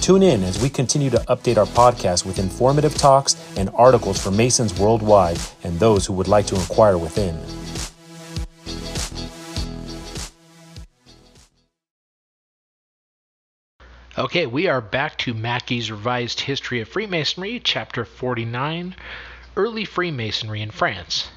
Tune in as we continue to update our podcast with informative talks and articles for Masons worldwide and those who would like to inquire within. Okay, we are back to Mackey's Revised History of Freemasonry, Chapter 49 Early Freemasonry in France.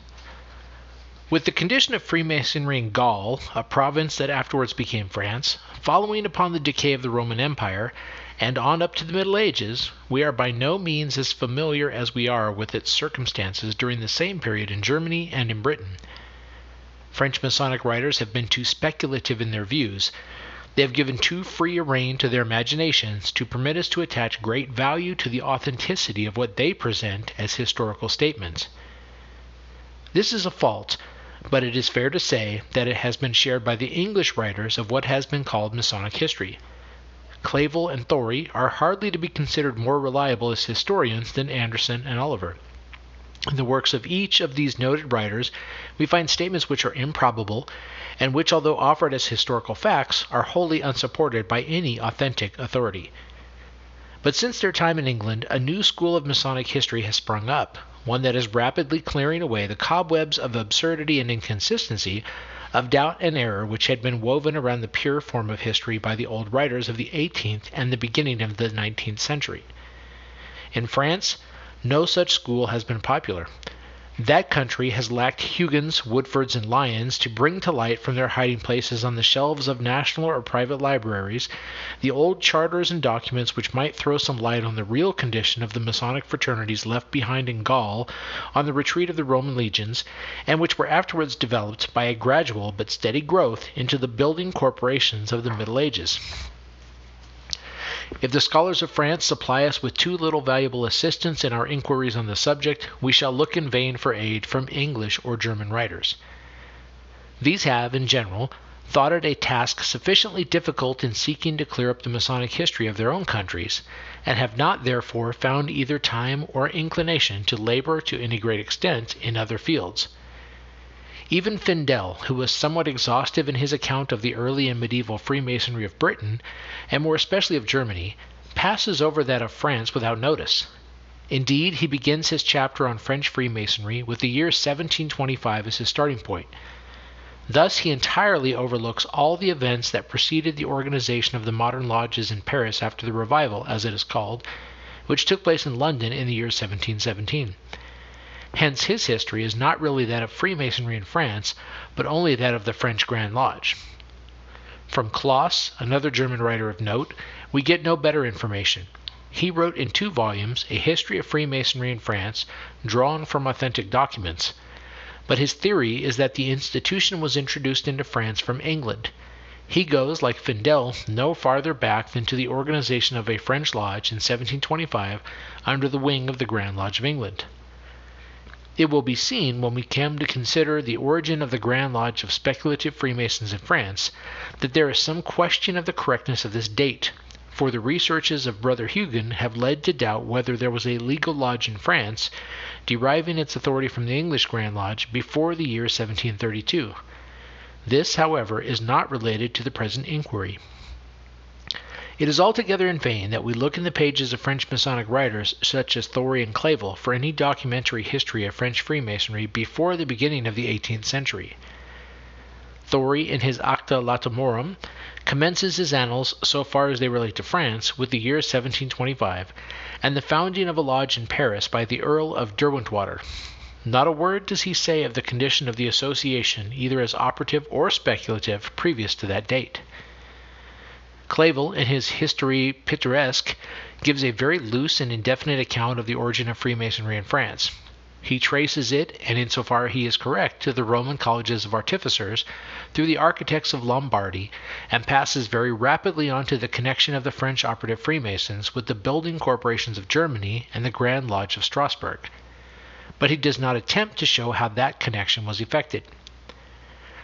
With the condition of Freemasonry in Gaul, a province that afterwards became France, following upon the decay of the Roman Empire, and on up to the Middle Ages, we are by no means as familiar as we are with its circumstances during the same period in Germany and in Britain. French Masonic writers have been too speculative in their views they have given too free a rein to their imaginations to permit us to attach great value to the authenticity of what they present as historical statements. This is a fault, but it is fair to say that it has been shared by the English writers of what has been called Masonic history. Clavel and Thory are hardly to be considered more reliable as historians than Anderson and Oliver. In the works of each of these noted writers, we find statements which are improbable and which, although offered as historical facts, are wholly unsupported by any authentic authority. But since their time in England, a new school of Masonic history has sprung up, one that is rapidly clearing away the cobwebs of absurdity and inconsistency, of doubt and error which had been woven around the pure form of history by the old writers of the 18th and the beginning of the 19th century. In France, no such school has been popular. That country has lacked Hughans, Woodfords, and Lyons to bring to light from their hiding places on the shelves of national or private libraries the old charters and documents which might throw some light on the real condition of the Masonic fraternities left behind in Gaul on the retreat of the Roman legions, and which were afterwards developed by a gradual but steady growth into the building corporations of the Middle Ages. If the scholars of France supply us with too little valuable assistance in our inquiries on the subject, we shall look in vain for aid from English or German writers. These have, in general, thought it a task sufficiently difficult in seeking to clear up the Masonic history of their own countries, and have not therefore found either time or inclination to labor to any great extent in other fields. Even Findel, who was somewhat exhaustive in his account of the early and medieval Freemasonry of Britain, and more especially of Germany, passes over that of France without notice. Indeed, he begins his chapter on French Freemasonry with the year 1725 as his starting point. Thus, he entirely overlooks all the events that preceded the organization of the modern lodges in Paris after the revival, as it is called, which took place in London in the year 1717. Hence his history is not really that of Freemasonry in France, but only that of the French Grand Lodge. From Kloss, another German writer of note, we get no better information. He wrote in two volumes a history of Freemasonry in France, drawn from authentic documents. But his theory is that the institution was introduced into France from England. He goes, like Findel, no farther back than to the organization of a French lodge in 1725 under the wing of the Grand Lodge of England. It will be seen when we come to consider the origin of the Grand Lodge of speculative Freemasons in France that there is some question of the correctness of this date, for the researches of Brother Hughan have led to doubt whether there was a legal lodge in France, deriving its authority from the English Grand Lodge before the year 1732. This, however, is not related to the present inquiry. It is altogether in vain that we look in the pages of French Masonic writers such as Thory and Clavel for any documentary history of French Freemasonry before the beginning of the 18th century. Thory, in his Acta Latomorum, commences his annals, so far as they relate to France, with the year 1725, and the founding of a lodge in Paris by the Earl of Derwentwater. Not a word does he say of the condition of the association, either as operative or speculative, previous to that date. Clavel, in his History Pittoresque, gives a very loose and indefinite account of the origin of Freemasonry in France. He traces it, and insofar he is correct, to the Roman colleges of artificers, through the architects of Lombardy, and passes very rapidly on to the connection of the French operative Freemasons with the building corporations of Germany and the Grand Lodge of Strasbourg. but he does not attempt to show how that connection was effected.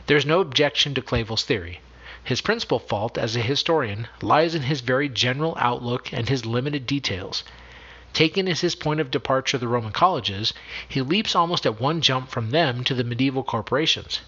There is no objection to Clavel's theory. His principal fault as a historian lies in his very general outlook and his limited details. Taken as his point of departure the Roman colleges, he leaps almost at one jump from them to the medieval corporations.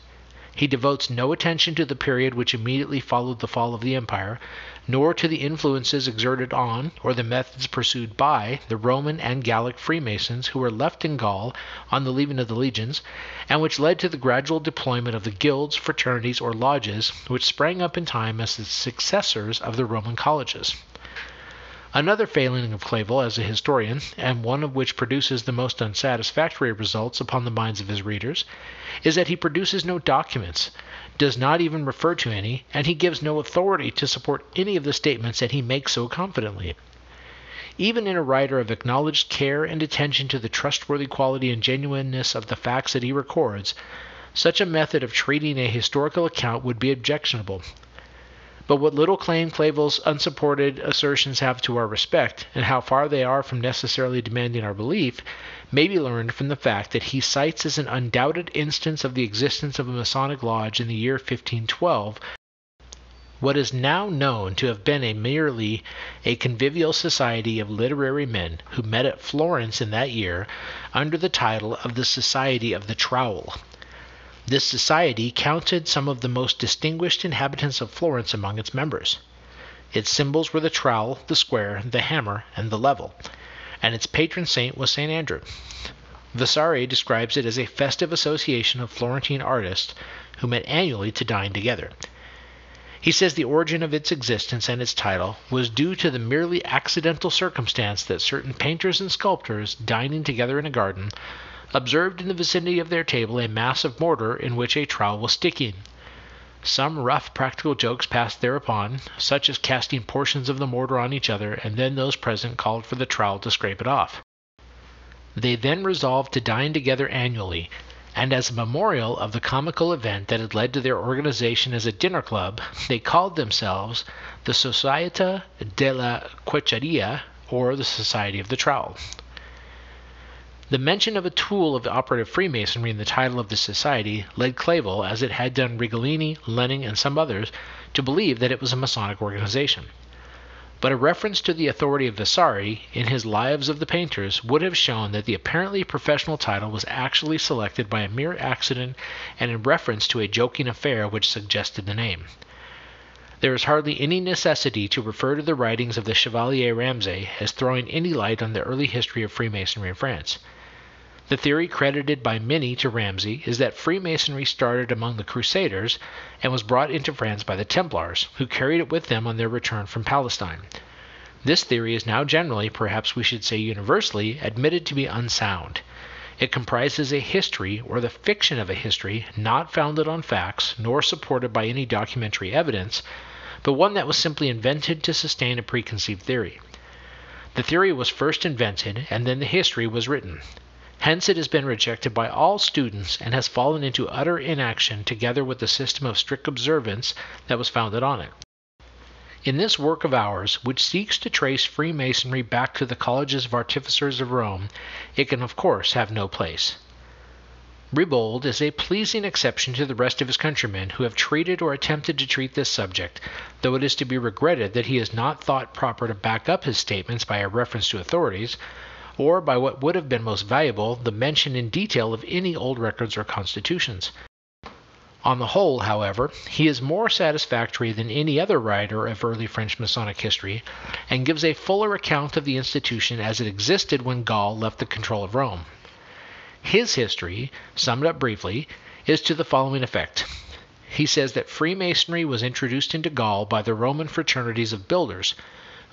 He devotes no attention to the period which immediately followed the fall of the empire, nor to the influences exerted on, or the methods pursued by, the Roman and Gallic Freemasons who were left in Gaul on the leaving of the legions, and which led to the gradual deployment of the guilds, fraternities, or lodges which sprang up in time as the successors of the Roman colleges. Another failing of Clavel as a historian, and one of which produces the most unsatisfactory results upon the minds of his readers, is that he produces no documents, does not even refer to any, and he gives no authority to support any of the statements that he makes so confidently. Even in a writer of acknowledged care and attention to the trustworthy quality and genuineness of the facts that he records, such a method of treating a historical account would be objectionable, but what little claim Clavel's unsupported assertions have to our respect, and how far they are from necessarily demanding our belief, may be learned from the fact that he cites as an undoubted instance of the existence of a Masonic lodge in the year 1512 what is now known to have been a merely a convivial society of literary men who met at Florence in that year under the title of the Society of the Trowel. This society counted some of the most distinguished inhabitants of Florence among its members. Its symbols were the trowel, the square, the hammer, and the level, and its patron saint was St. Andrew. Vasari describes it as a festive association of Florentine artists who met annually to dine together. He says the origin of its existence and its title was due to the merely accidental circumstance that certain painters and sculptors, dining together in a garden, observed in the vicinity of their table a mass of mortar in which a trowel was sticking. Some rough practical jokes passed thereupon, such as casting portions of the mortar on each other, and then those present called for the trowel to scrape it off. They then resolved to dine together annually, and as a memorial of the comical event that had led to their organization as a dinner club, they called themselves the Societa della Quecheria, or the Society of the Trowel. The mention of a tool of operative Freemasonry in the title of the society led Clavel, as it had done Reghellini, Lenning, and some others, to believe that it was a Masonic organization. But a reference to the authority of Vasari in his Lives of the Painters would have shown that the apparently professional title was actually selected by a mere accident and in reference to a joking affair which suggested the name. There is hardly any necessity to refer to the writings of the Chevalier Ramsay as throwing any light on the early history of Freemasonry in France. The theory credited by many to Ramsay is that Freemasonry started among the Crusaders and was brought into France by the Templars, who carried it with them on their return from Palestine. This theory is now generally, perhaps we should say universally, admitted to be unsound. It comprises a history, or the fiction of a history, not founded on facts, nor supported by any documentary evidence, but one that was simply invented to sustain a preconceived theory. The theory was first invented, and then the history was written. Hence it has been rejected by all students and has fallen into utter inaction together with the system of strict observance that was founded on it. In this work of ours, which seeks to trace Freemasonry back to the colleges of artificers of Rome, it can of course have no place. Rebold is a pleasing exception to the rest of his countrymen who have treated or attempted to treat this subject, though it is to be regretted that he has not thought proper to back up his statements by a reference to authorities, or by what would have been most valuable, the mention in detail of any old records or constitutions. On the whole, however, he is more satisfactory than any other writer of early French Masonic history, and gives a fuller account of the institution as it existed when Gaul left the control of Rome. His history, summed up briefly, is to the following effect. He says that Freemasonry was introduced into Gaul by the Roman fraternities of builders,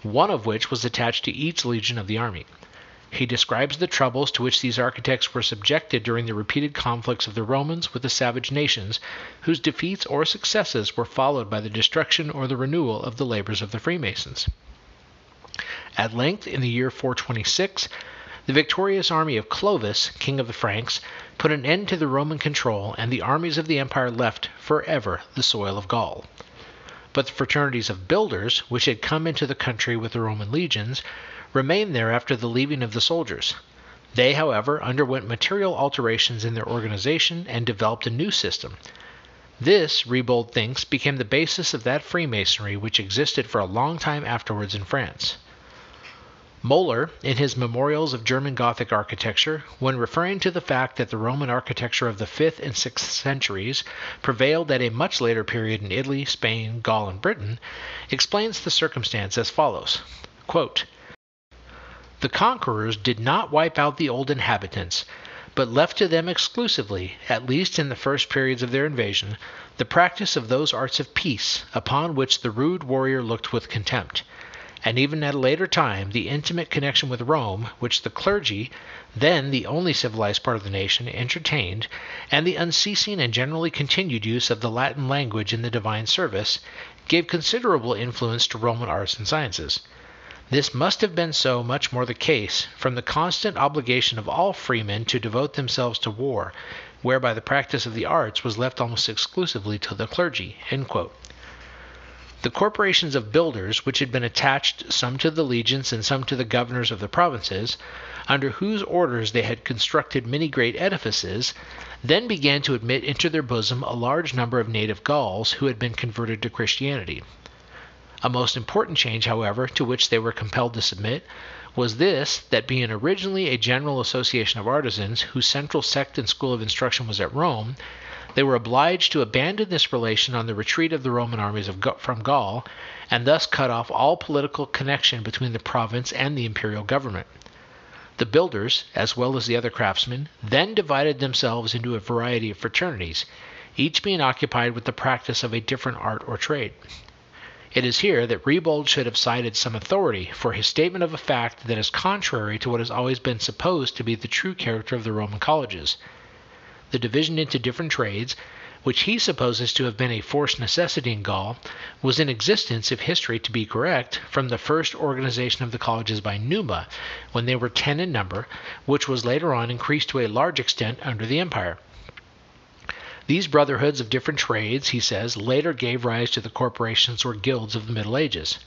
one of which was attached to each legion of the army. He describes the troubles to which these architects were subjected during the repeated conflicts of the Romans with the savage nations, whose defeats or successes were followed by the destruction or the renewal of the labors of the Freemasons. At length, in the year 426, the victorious army of Clovis, king of the Franks, put an end to the Roman control, and the armies of the empire left forever the soil of Gaul. But the fraternities of builders, which had come into the country with the Roman legions, remained there after the leaving of the soldiers. They, however, underwent material alterations in their organization and developed a new system. This, Rebold thinks, became the basis of that Freemasonry which existed for a long time afterwards in France. Moller, in his Memorials of German Gothic Architecture, when referring to the fact that the Roman architecture of the 5th and 6th centuries prevailed at a much later period in Italy, Spain, Gaul, and Britain, explains the circumstance as follows Quote, The conquerors did not wipe out the old inhabitants, but left to them exclusively, at least in the first periods of their invasion, the practice of those arts of peace upon which the rude warrior looked with contempt and even at a later time the intimate connection with Rome which the clergy, then the only civilized part of the nation, entertained, and the unceasing and generally continued use of the Latin language in the divine service, gave considerable influence to Roman arts and sciences. This must have been so much more the case from the constant obligation of all freemen to devote themselves to war, whereby the practice of the arts was left almost exclusively to the clergy. The corporations of builders, which had been attached some to the legions and some to the governors of the provinces, under whose orders they had constructed many great edifices, then began to admit into their bosom a large number of native Gauls who had been converted to Christianity. A most important change, however, to which they were compelled to submit, was this that being originally a general association of artisans, whose central sect and school of instruction was at Rome, they were obliged to abandon this relation on the retreat of the Roman armies from Gaul, and thus cut off all political connection between the province and the imperial government. The builders, as well as the other craftsmen, then divided themselves into a variety of fraternities, each being occupied with the practice of a different art or trade. It is here that Rebold should have cited some authority for his statement of a fact that is contrary to what has always been supposed to be the true character of the Roman colleges the division into different trades, which he supposes to have been a forced necessity in Gaul, was in existence, if history to be correct, from the first organization of the colleges by Numa, when they were ten in number, which was later on increased to a large extent under the empire. These brotherhoods of different trades, he says, later gave rise to the corporations or guilds of the Middle Ages.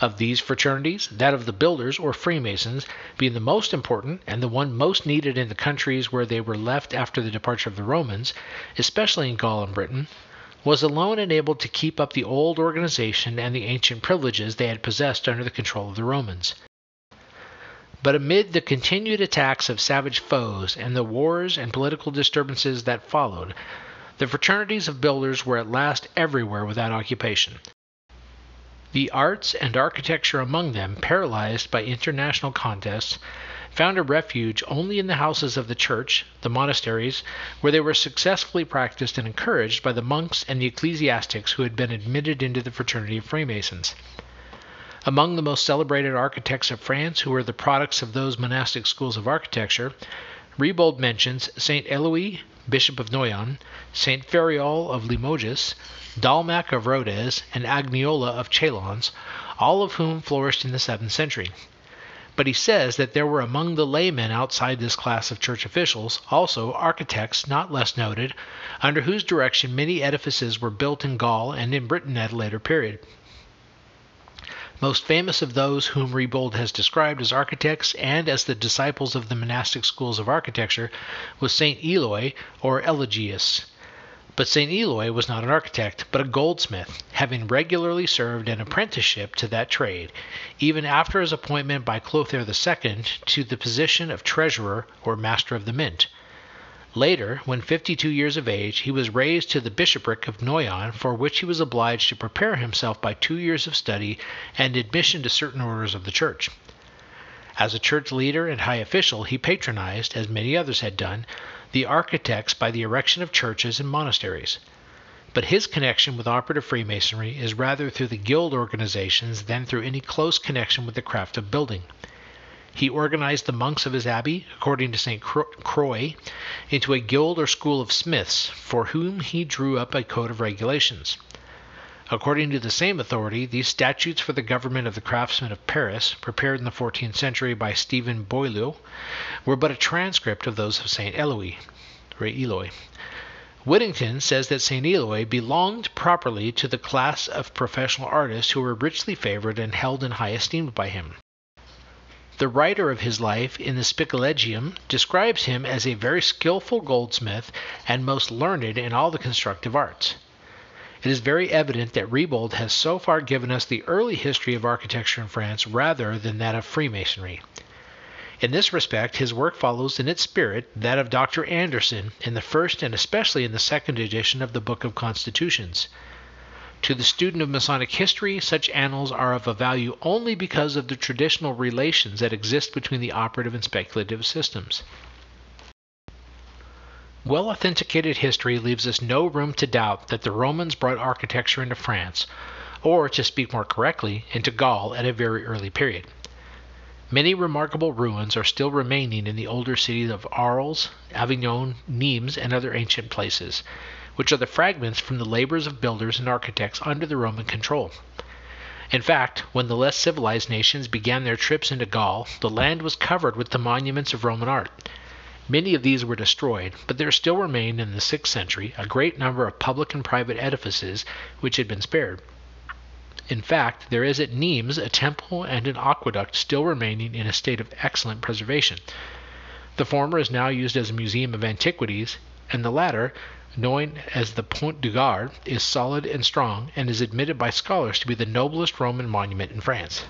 Of these fraternities, that of the builders or Freemasons being the most important and the one most needed in the countries where they were left after the departure of the Romans, especially in Gaul and Britain, was alone enabled to keep up the old organization and the ancient privileges they had possessed under the control of the Romans. But amid the continued attacks of savage foes and the wars and political disturbances that followed, the fraternities of builders were at last everywhere without occupation. The arts and architecture among them, paralyzed by international contests, found a refuge only in the houses of the church, the monasteries, where they were successfully practiced and encouraged by the monks and the ecclesiastics who had been admitted into the fraternity of Freemasons. Among the most celebrated architects of France who were the products of those monastic schools of architecture, Rebold mentions St. Eloi, Bishop of Noyon, St. Ferriol of Limoges, Dalmac of Rodez, and Agniola of Chalons, all of whom flourished in the seventh century. But he says that there were among the laymen outside this class of church officials also architects not less noted, under whose direction many edifices were built in Gaul and in Britain at a later period. Most famous of those whom Rebold has described as architects and as the disciples of the monastic schools of architecture was St. Eloi or Eligius. But St. Eloi was not an architect, but a goldsmith, having regularly served an apprenticeship to that trade, even after his appointment by Clotaire II to the position of treasurer or master of the mint. Later, when fifty two years of age, he was raised to the bishopric of Noyon, for which he was obliged to prepare himself by two years of study and admission to certain orders of the church. As a church leader and high official, he patronized, as many others had done, the architects by the erection of churches and monasteries. But his connection with operative Freemasonry is rather through the guild organizations than through any close connection with the craft of building. He organized the monks of his abbey, according to St. Croix, into a guild or school of smiths, for whom he drew up a code of regulations. According to the same authority, these statutes for the government of the craftsmen of Paris, prepared in the 14th century by Stephen Boileau, were but a transcript of those of St. Eloi. Eloi. Whittington says that St. Eloi belonged properly to the class of professional artists who were richly favored and held in high esteem by him. The writer of his life in the Spicilegium describes him as a very skillful goldsmith and most learned in all the constructive arts. It is very evident that Rebold has so far given us the early history of architecture in France rather than that of Freemasonry. In this respect, his work follows in its spirit that of Dr. Anderson in the first and especially in the second edition of the Book of Constitutions. To the student of Masonic history, such annals are of a value only because of the traditional relations that exist between the operative and speculative systems. Well authenticated history leaves us no room to doubt that the Romans brought architecture into France, or, to speak more correctly, into Gaul at a very early period. Many remarkable ruins are still remaining in the older cities of Arles, Avignon, Nimes, and other ancient places, which are the fragments from the labors of builders and architects under the Roman control. In fact, when the less civilized nations began their trips into Gaul, the land was covered with the monuments of Roman art. Many of these were destroyed, but there still remained in the sixth century a great number of public and private edifices which had been spared. In fact, there is at Nimes a temple and an aqueduct still remaining in a state of excellent preservation. The former is now used as a museum of antiquities, and the latter, known as the Pont du Gard, is solid and strong, and is admitted by scholars to be the noblest Roman monument in France.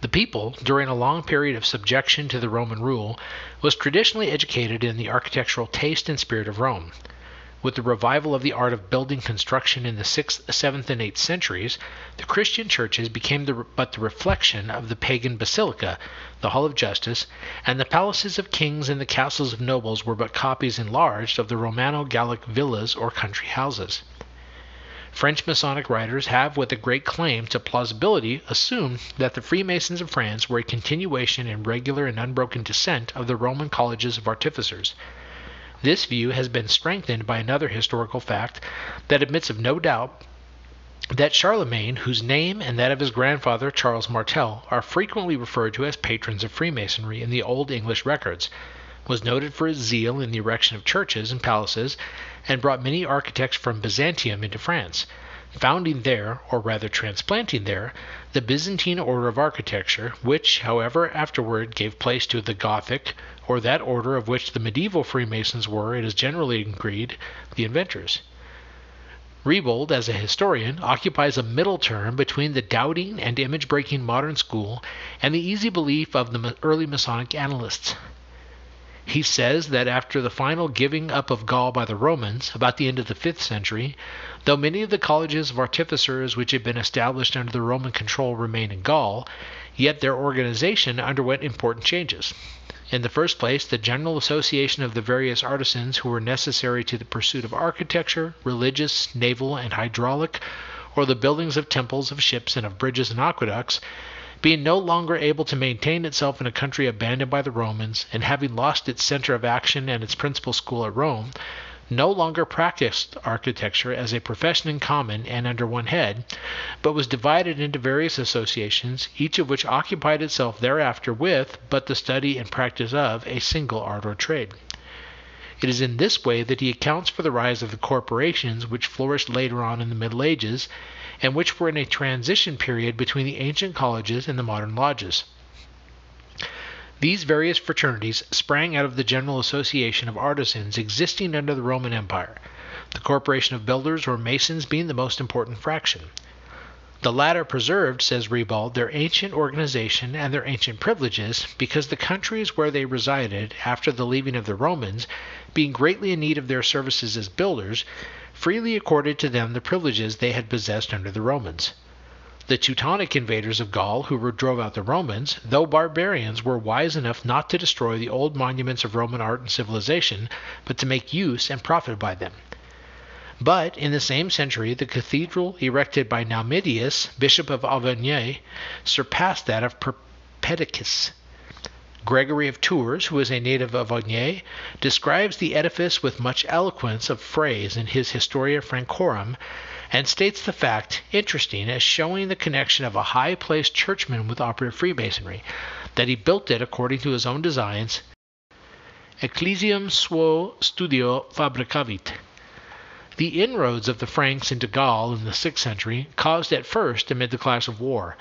The people, during a long period of subjection to the Roman rule, was traditionally educated in the architectural taste and spirit of Rome. With the revival of the art of building construction in the 6th, 7th, and 8th centuries, the Christian churches became the, but the reflection of the pagan basilica, the hall of justice, and the palaces of kings and the castles of nobles were but copies enlarged of the Romano Gallic villas or country houses. French Masonic writers have, with a great claim to plausibility, assumed that the Freemasons of France were a continuation in regular and unbroken descent of the Roman colleges of artificers. This view has been strengthened by another historical fact that admits of no doubt that Charlemagne, whose name and that of his grandfather Charles Martel are frequently referred to as patrons of Freemasonry in the Old English records, was noted for his zeal in the erection of churches and palaces, and brought many architects from Byzantium into France, founding there, or rather transplanting there, the Byzantine order of architecture, which, however, afterward gave place to the Gothic, or that order of which the medieval Freemasons were, it is generally agreed, the inventors. Rebold, as a historian, occupies a middle term between the doubting and image breaking modern school and the easy belief of the early Masonic annalists. He says that after the final giving up of Gaul by the Romans, about the end of the fifth century, though many of the colleges of artificers which had been established under the Roman control remained in Gaul, yet their organization underwent important changes. In the first place, the general association of the various artisans who were necessary to the pursuit of architecture, religious, naval, and hydraulic, or the buildings of temples, of ships, and of bridges and aqueducts, being no longer able to maintain itself in a country abandoned by the Romans, and having lost its center of action and its principal school at Rome, no longer practiced architecture as a profession in common and under one head, but was divided into various associations, each of which occupied itself thereafter with, but the study and practice of, a single art or trade. It is in this way that he accounts for the rise of the corporations which flourished later on in the Middle Ages, and which were in a transition period between the ancient colleges and the modern lodges. These various fraternities sprang out of the general association of artisans existing under the Roman Empire, the corporation of builders or masons being the most important fraction. The latter preserved, says Rebold, their ancient organization and their ancient privileges because the countries where they resided after the leaving of the Romans, being greatly in need of their services as builders, freely accorded to them the privileges they had possessed under the Romans. The Teutonic invaders of Gaul, who drove out the Romans, though barbarians, were wise enough not to destroy the old monuments of Roman art and civilization, but to make use and profit by them. But in the same century, the cathedral erected by Naumidius, bishop of Auvergne, surpassed that of Perpendicus, Gregory of Tours, who is a native of Auvergne, describes the edifice with much eloquence of phrase in his Historia Francorum, and states the fact, interesting as showing the connection of a high placed churchman with operative Freemasonry, that he built it according to his own designs, Ecclesiam suo studio fabricavit. The inroads of the Franks into Gaul in the sixth century caused at first amid the clash of war.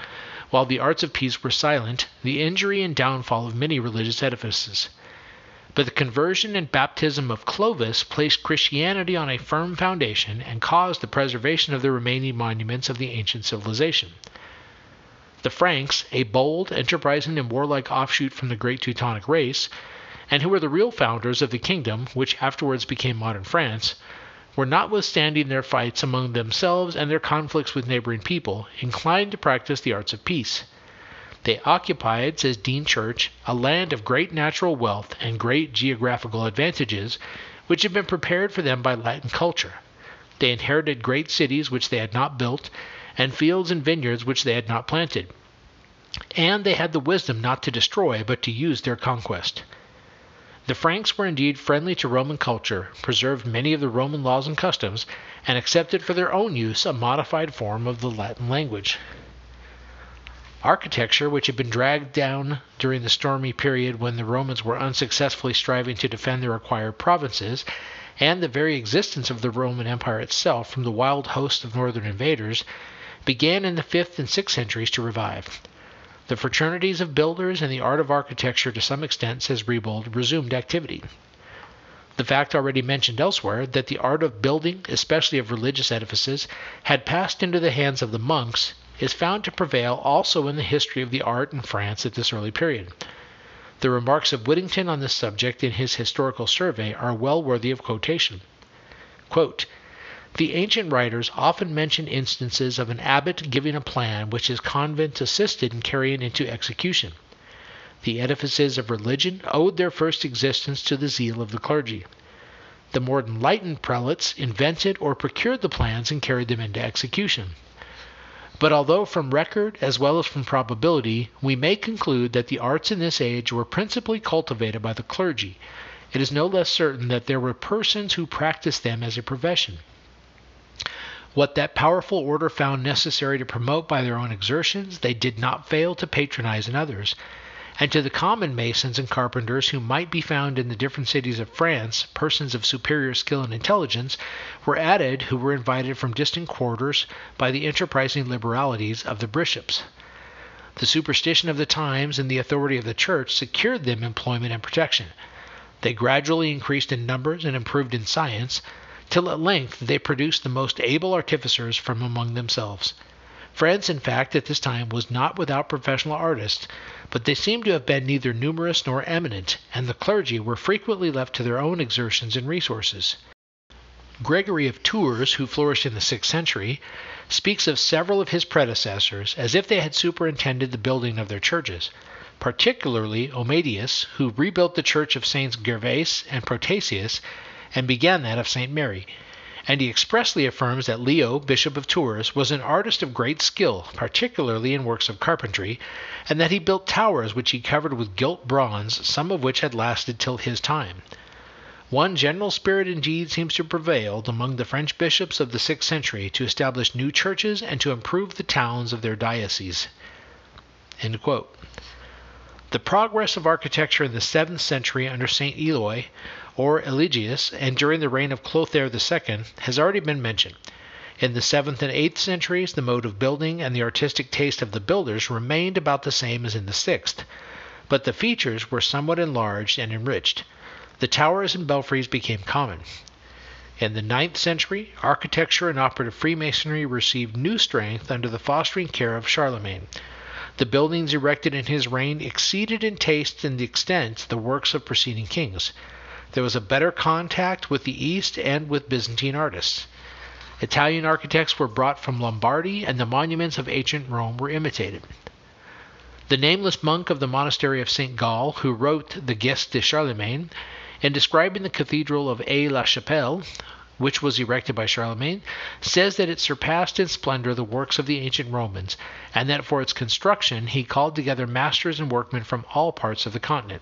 While the arts of peace were silent, the injury and downfall of many religious edifices. But the conversion and baptism of Clovis placed Christianity on a firm foundation and caused the preservation of the remaining monuments of the ancient civilization. The Franks, a bold, enterprising, and warlike offshoot from the great Teutonic race, and who were the real founders of the kingdom which afterwards became modern France, were notwithstanding their fights among themselves and their conflicts with neighboring people, inclined to practice the arts of peace. They occupied, says Dean Church, a land of great natural wealth and great geographical advantages, which had been prepared for them by Latin culture. They inherited great cities which they had not built, and fields and vineyards which they had not planted. And they had the wisdom not to destroy, but to use their conquest. The Franks were indeed friendly to Roman culture, preserved many of the Roman laws and customs, and accepted for their own use a modified form of the Latin language. Architecture, which had been dragged down during the stormy period when the Romans were unsuccessfully striving to defend their acquired provinces, and the very existence of the Roman Empire itself from the wild host of northern invaders, began in the fifth and sixth centuries to revive. The fraternities of builders and the art of architecture, to some extent, says Rebold, resumed activity. The fact already mentioned elsewhere, that the art of building, especially of religious edifices, had passed into the hands of the monks, is found to prevail also in the history of the art in France at this early period. The remarks of Whittington on this subject in his Historical Survey are well worthy of quotation. Quote, the ancient writers often mention instances of an abbot giving a plan which his convent assisted in carrying into execution. The edifices of religion owed their first existence to the zeal of the clergy. The more enlightened prelates invented or procured the plans and carried them into execution. But although from record as well as from probability we may conclude that the arts in this age were principally cultivated by the clergy, it is no less certain that there were persons who practiced them as a profession. What that powerful order found necessary to promote by their own exertions, they did not fail to patronize in others. And to the common masons and carpenters who might be found in the different cities of France, persons of superior skill and intelligence were added who were invited from distant quarters by the enterprising liberalities of the bishops. The superstition of the times and the authority of the church secured them employment and protection. They gradually increased in numbers and improved in science till at length they produced the most able artificers from among themselves. France, in fact, at this time was not without professional artists, but they seem to have been neither numerous nor eminent, and the clergy were frequently left to their own exertions and resources. Gregory of Tours, who flourished in the sixth century, speaks of several of his predecessors as if they had superintended the building of their churches, particularly Omedius, who rebuilt the church of Saints Gervase and Protasius and began that of St. Mary. And he expressly affirms that Leo, Bishop of Tours, was an artist of great skill, particularly in works of carpentry, and that he built towers which he covered with gilt bronze, some of which had lasted till his time. One general spirit indeed seems to have prevailed among the French bishops of the sixth century to establish new churches and to improve the towns of their dioceses. The progress of architecture in the seventh century under St. Eloi or Eligius, and during the reign of Clotaire II, has already been mentioned. In the 7th and 8th centuries, the mode of building and the artistic taste of the builders remained about the same as in the 6th, but the features were somewhat enlarged and enriched. The towers and belfries became common. In the ninth century, architecture and operative Freemasonry received new strength under the fostering care of Charlemagne. The buildings erected in his reign exceeded in taste and extent the works of preceding kings. There was a better contact with the East and with Byzantine artists. Italian architects were brought from Lombardy, and the monuments of ancient Rome were imitated. The nameless monk of the monastery of St. Gall, who wrote the Geste de Charlemagne, in describing the cathedral of Aix la Chapelle, which was erected by Charlemagne, says that it surpassed in splendor the works of the ancient Romans, and that for its construction he called together masters and workmen from all parts of the continent.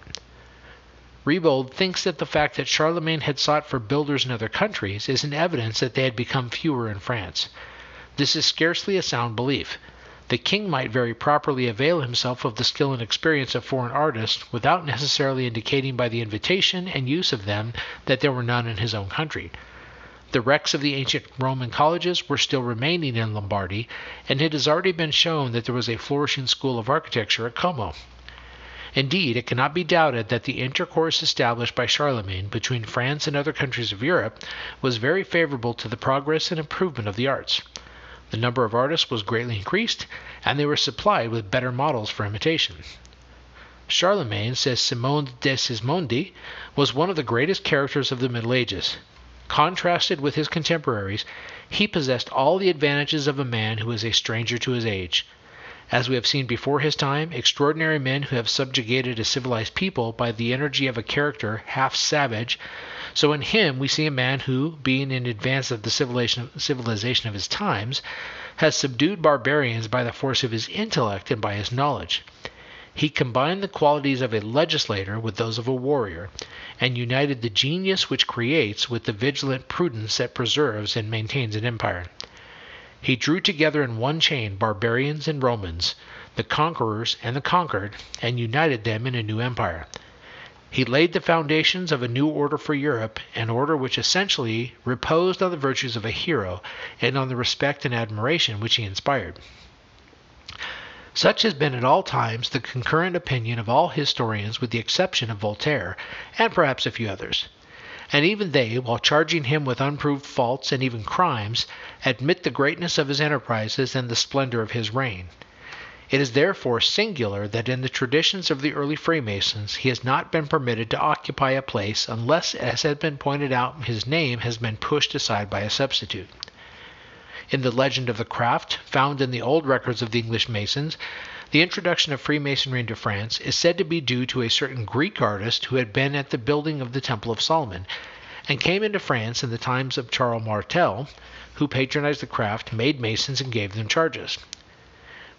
Rebold thinks that the fact that Charlemagne had sought for builders in other countries is an evidence that they had become fewer in France. This is scarcely a sound belief. The king might very properly avail himself of the skill and experience of foreign artists without necessarily indicating by the invitation and use of them that there were none in his own country. The wrecks of the ancient Roman colleges were still remaining in Lombardy, and it has already been shown that there was a flourishing school of architecture at Como. Indeed, it cannot be doubted that the intercourse established by Charlemagne between France and other countries of Europe was very favorable to the progress and improvement of the arts. The number of artists was greatly increased, and they were supplied with better models for imitation. Charlemagne, says Simon de Sismondi, was one of the greatest characters of the Middle Ages. Contrasted with his contemporaries, he possessed all the advantages of a man who is a stranger to his age. As we have seen before his time, extraordinary men who have subjugated a civilized people by the energy of a character half savage, so in him we see a man who, being in advance of the civilization of his times, has subdued barbarians by the force of his intellect and by his knowledge. He combined the qualities of a legislator with those of a warrior, and united the genius which creates with the vigilant prudence that preserves and maintains an empire. He drew together in one chain barbarians and Romans, the conquerors and the conquered, and united them in a new empire. He laid the foundations of a new order for Europe, an order which essentially reposed on the virtues of a hero and on the respect and admiration which he inspired. Such has been at all times the concurrent opinion of all historians with the exception of Voltaire, and perhaps a few others. And even they, while charging him with unproved faults and even crimes, admit the greatness of his enterprises and the splendor of his reign. It is therefore singular that in the traditions of the early Freemasons he has not been permitted to occupy a place unless, as has been pointed out, his name has been pushed aside by a substitute. In the legend of the craft, found in the old records of the English Masons, the introduction of Freemasonry into France is said to be due to a certain Greek artist who had been at the building of the Temple of Solomon, and came into France in the times of Charles Martel, who patronized the craft, made masons, and gave them charges.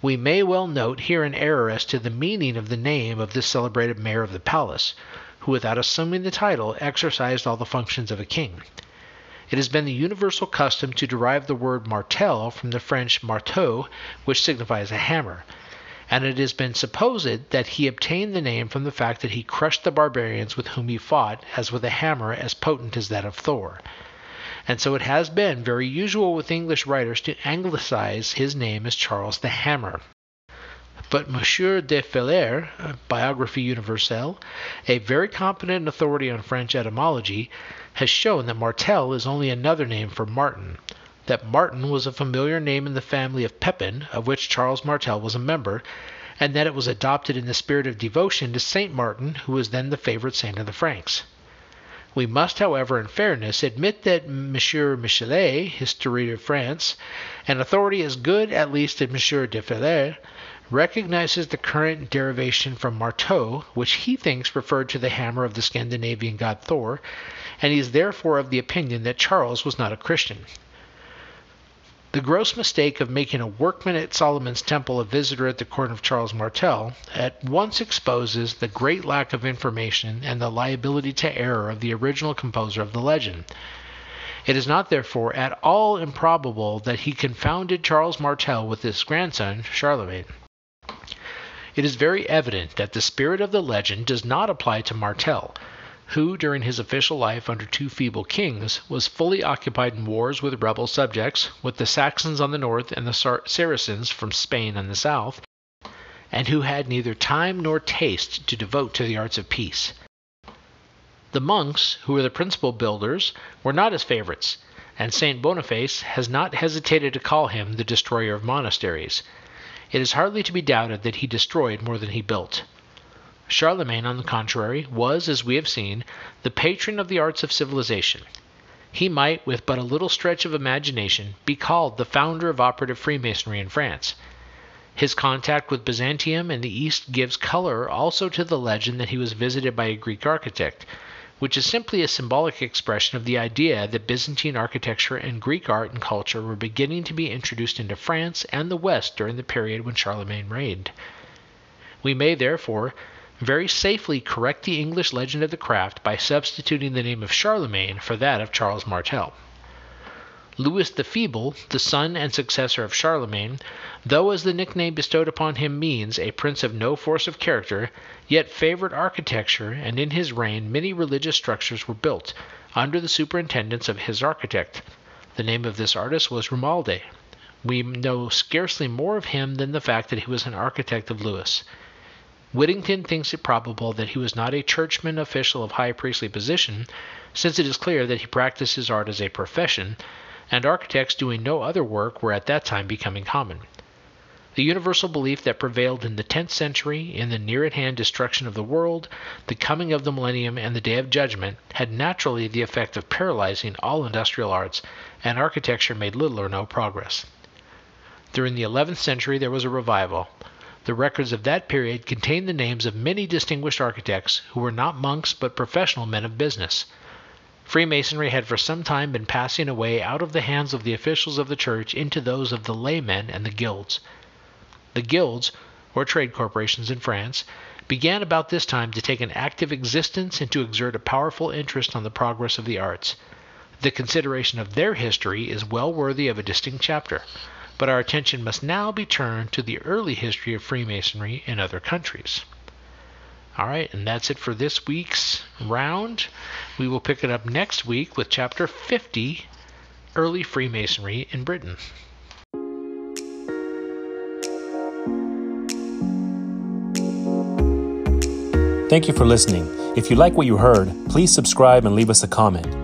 We may well note here an error as to the meaning of the name of this celebrated mayor of the palace, who, without assuming the title, exercised all the functions of a king. It has been the universal custom to derive the word martel from the French marteau, which signifies a hammer, and it has been supposed that he obtained the name from the fact that he crushed the barbarians with whom he fought as with a hammer as potent as that of Thor. And so it has been very usual with English writers to anglicize his name as Charles the Hammer. But Monsieur de Frilair, Biographie Universelle, a very competent authority on French etymology, has shown that Martel is only another name for Martin, that Martin was a familiar name in the family of Pepin, of which Charles Martel was a member, and that it was adopted in the spirit of devotion to Saint Martin, who was then the favorite saint of the Franks. We must, however, in fairness, admit that M. Michelet, History of France, an authority as good at least as M. de Frilair, recognizes the current derivation from marteau, which he thinks referred to the hammer of the Scandinavian god Thor, and he is therefore of the opinion that Charles was not a Christian. The gross mistake of making a workman at Solomon's Temple a visitor at the court of Charles Martel at once exposes the great lack of information and the liability to error of the original composer of the legend. It is not, therefore, at all improbable that he confounded Charles Martel with his grandson, Charlemagne. It is very evident that the spirit of the legend does not apply to Martel, who, during his official life under two feeble kings, was fully occupied in wars with rebel subjects, with the Saxons on the north and the Saracens from Spain on the south, and who had neither time nor taste to devote to the arts of peace. The monks, who were the principal builders, were not his favorites, and St. Boniface has not hesitated to call him the destroyer of monasteries. It is hardly to be doubted that he destroyed more than he built. Charlemagne, on the contrary, was, as we have seen, the patron of the arts of civilization. He might, with but a little stretch of imagination, be called the founder of operative Freemasonry in France. His contact with Byzantium and the East gives color also to the legend that he was visited by a Greek architect, which is simply a symbolic expression of the idea that Byzantine architecture and Greek art and culture were beginning to be introduced into France and the West during the period when Charlemagne reigned. We may, therefore, very safely correct the English legend of the craft by substituting the name of Charlemagne for that of Charles Martel. Louis the Feeble, the son and successor of Charlemagne, though as the nickname bestowed upon him means a prince of no force of character, yet favored architecture, and in his reign many religious structures were built under the superintendence of his architect. The name of this artist was Romuald. We know scarcely more of him than the fact that he was an architect of Louis. Whittington thinks it probable that he was not a churchman official of high priestly position, since it is clear that he practiced his art as a profession, and architects doing no other work were at that time becoming common. The universal belief that prevailed in the 10th century in the near at hand destruction of the world, the coming of the millennium, and the day of judgment had naturally the effect of paralyzing all industrial arts, and architecture made little or no progress. During the 11th century there was a revival. The records of that period contain the names of many distinguished architects who were not monks but professional men of business. Freemasonry had for some time been passing away out of the hands of the officials of the church into those of the laymen and the guilds. The guilds, or trade corporations in France, began about this time to take an active existence and to exert a powerful interest on the progress of the arts. The consideration of their history is well worthy of a distinct chapter, but our attention must now be turned to the early history of Freemasonry in other countries. All right, and that's it for this week's round. We will pick it up next week with chapter 50 Early Freemasonry in Britain. Thank you for listening. If you like what you heard, please subscribe and leave us a comment.